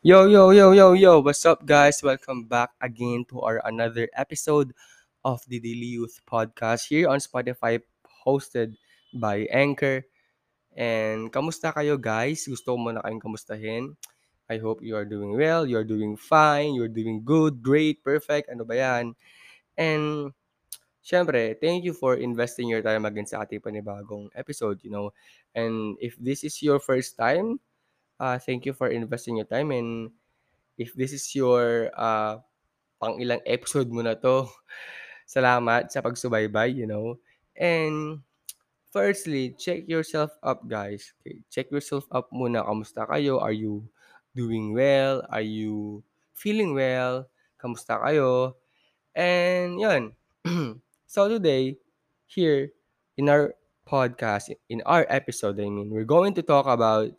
Yo, yo, yo, yo, yo, what's up, guys? Welcome back again to our another episode of the Daily Youth Podcast here on Spotify, hosted by Anchor. And kamusta kayo, guys? Gusto mo na kayong kamustahin? I hope you are doing well, you're doing fine, you're doing good, great, perfect, ano ba yan? And syempre, thank you for investing your time again sa ating panibagong episode, you know. And if this is your first time, uh, thank you for investing your time and if this is your uh, pang ilang episode mo na to, salamat sa pagsubaybay, you know. And firstly, check yourself up, guys. Okay, check yourself up muna. Kamusta kayo? Are you doing well? Are you feeling well? Kamusta kayo? And yun. so today, here in our podcast, in our episode, I mean, we're going to talk about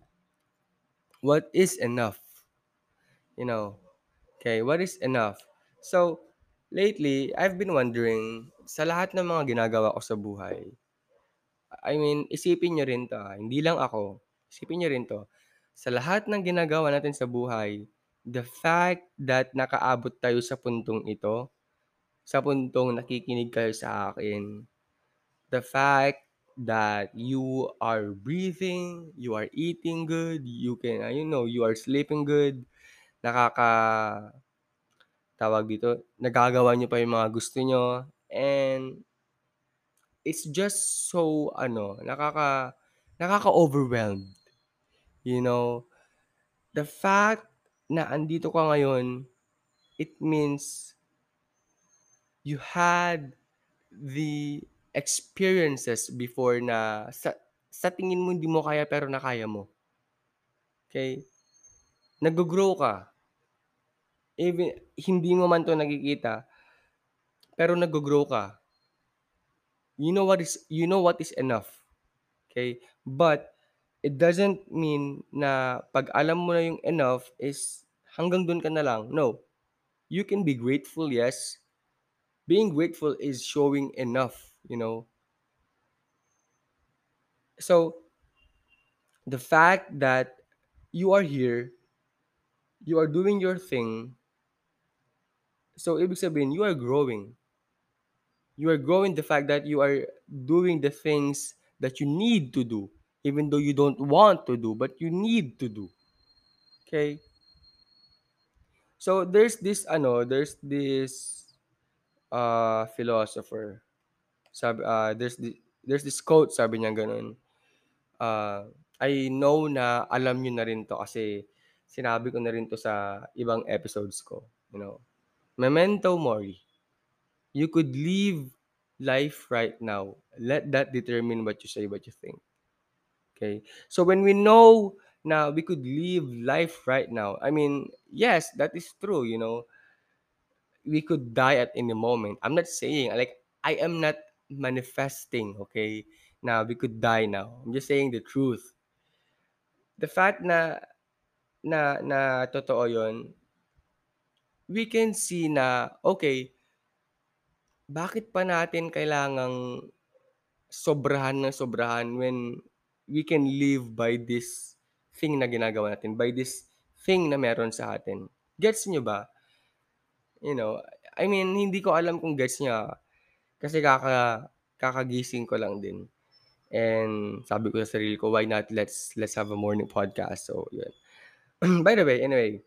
what is enough. You know, Okay, what is enough? So, lately, I've been wondering, sa lahat ng mga ginagawa ko sa buhay, I mean, isipin nyo rin to, ah, hindi lang ako. Isipin nyo rin to. Sa lahat ng ginagawa natin sa buhay, the fact that nakaabot tayo sa puntong ito, sa puntong nakikinig kayo sa akin, the fact that you are breathing, you are eating good, you can, uh, you know, you are sleeping good, nakaka tawag dito, nagagawa niyo pa yung mga gusto niyo and it's just so ano, nakaka nakaka-overwhelmed. You know, the fact na andito ka ngayon, it means you had the experiences before na sa sa tingin mo hindi mo kaya pero nakaya mo. Okay? Naggo-grow ka. Even hindi mo man 'to nakikita, pero naggo-grow ka. You know what is you know what is enough. Okay? But it doesn't mean na pag alam mo na yung enough is hanggang dun ka na lang. No. You can be grateful, yes. Being grateful is showing enough, you know. So the fact that you are here, you are doing your thing, so ibig sabihin, you are growing. You are growing the fact that you are doing the things that you need to do, even though you don't want to do, but you need to do. Okay? So there's this ano, there's this uh philosopher. Sabi uh, there's the, there's this quote sabi niya ganun. Uh, I know na alam niyo na rin to kasi sinabi ko na rin to sa ibang episodes ko, you know. Memento mori. You could live life right now. Let that determine what you say, what you think. Okay? So when we know na we could live life right now, I mean, yes, that is true, you know. We could die at any moment. I'm not saying like I am not manifesting, okay, na we could die now. I'm just saying the truth. The fact na na na totoo 'yon, we can see na okay, bakit pa natin kailangang sobrahan ng sobrahan when we can live by this thing na ginagawa natin, by this thing na meron sa atin. Gets niyo ba? You know, I mean, hindi ko alam kung gets niya kasi kaka kakagising ko lang din. And sabi ko sa sarili ko, why not let's let's have a morning podcast. So, yun. By the way, anyway.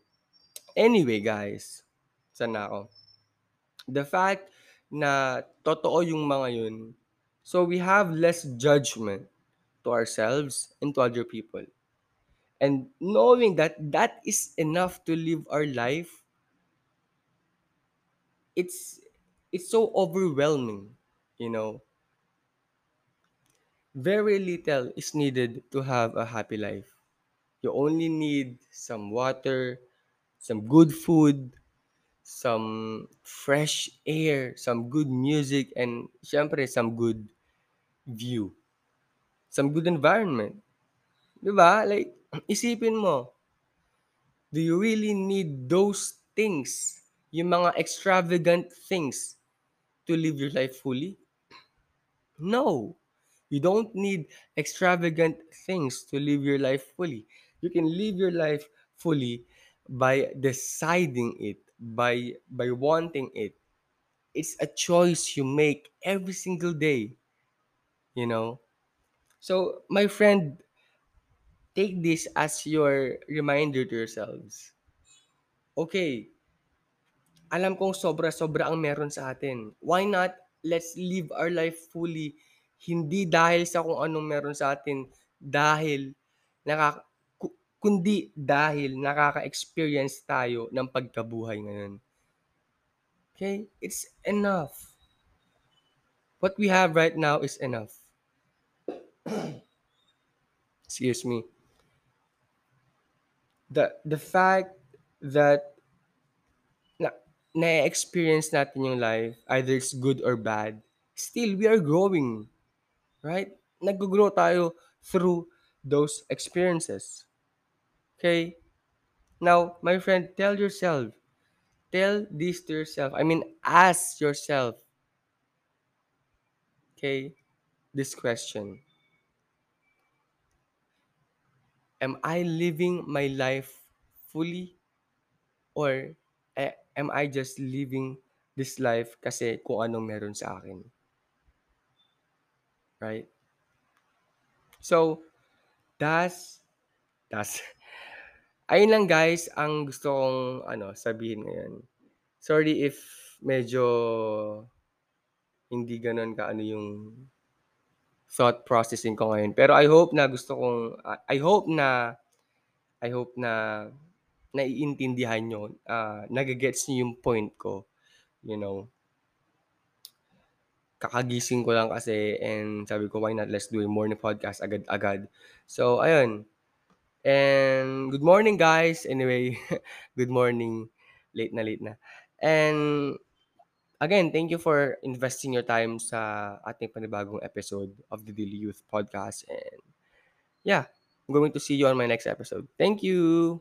Anyway, guys. Saan na ako? The fact na totoo yung mga yun, so we have less judgment to ourselves and to other people. And knowing that that is enough to live our life, it's it's so overwhelming, you know. Very little is needed to have a happy life. You only need some water, some good food, some fresh air, some good music, and syempre some good view. Some good environment. ba? Like, isipin mo, do you really need those things, yung mga extravagant things, to live your life fully? No. You don't need extravagant things to live your life fully. You can live your life fully by deciding it, by by wanting it. It's a choice you make every single day, you know. So, my friend, take this as your reminder to yourselves. Okay, alam kong sobra-sobra ang meron sa atin. Why not let's live our life fully hindi dahil sa kung anong meron sa atin, dahil nakaka ku kundi dahil nakaka-experience tayo ng pagkabuhay ngayon. Okay? It's enough. What we have right now is enough. Excuse me. The the fact that na-experience natin yung life, either it's good or bad, still we are growing, right? Nag-grow tayo through those experiences. Okay? Now, my friend, tell yourself, tell this to yourself. I mean, ask yourself, okay, this question. Am I living my life fully or eh, am I just living this life kasi kung anong meron sa akin? Right? So, that's, that's, ayun lang guys ang gusto kong ano, sabihin ngayon. Sorry if medyo hindi gano'n kaano yung thought processing ko ngayon. Pero I hope na gusto kong, I hope na, I hope na naiintindihan nyo, ah, nagigets nyo yung point ko, you know. Kakagising ko lang kasi and sabi ko, why not let's do a morning podcast agad-agad. So, ayun. And good morning guys. Anyway, good morning. Late na late na. And again, thank you for investing your time sa ating panibagong episode of the Daily Youth Podcast. And yeah, I'm going to see you on my next episode. Thank you.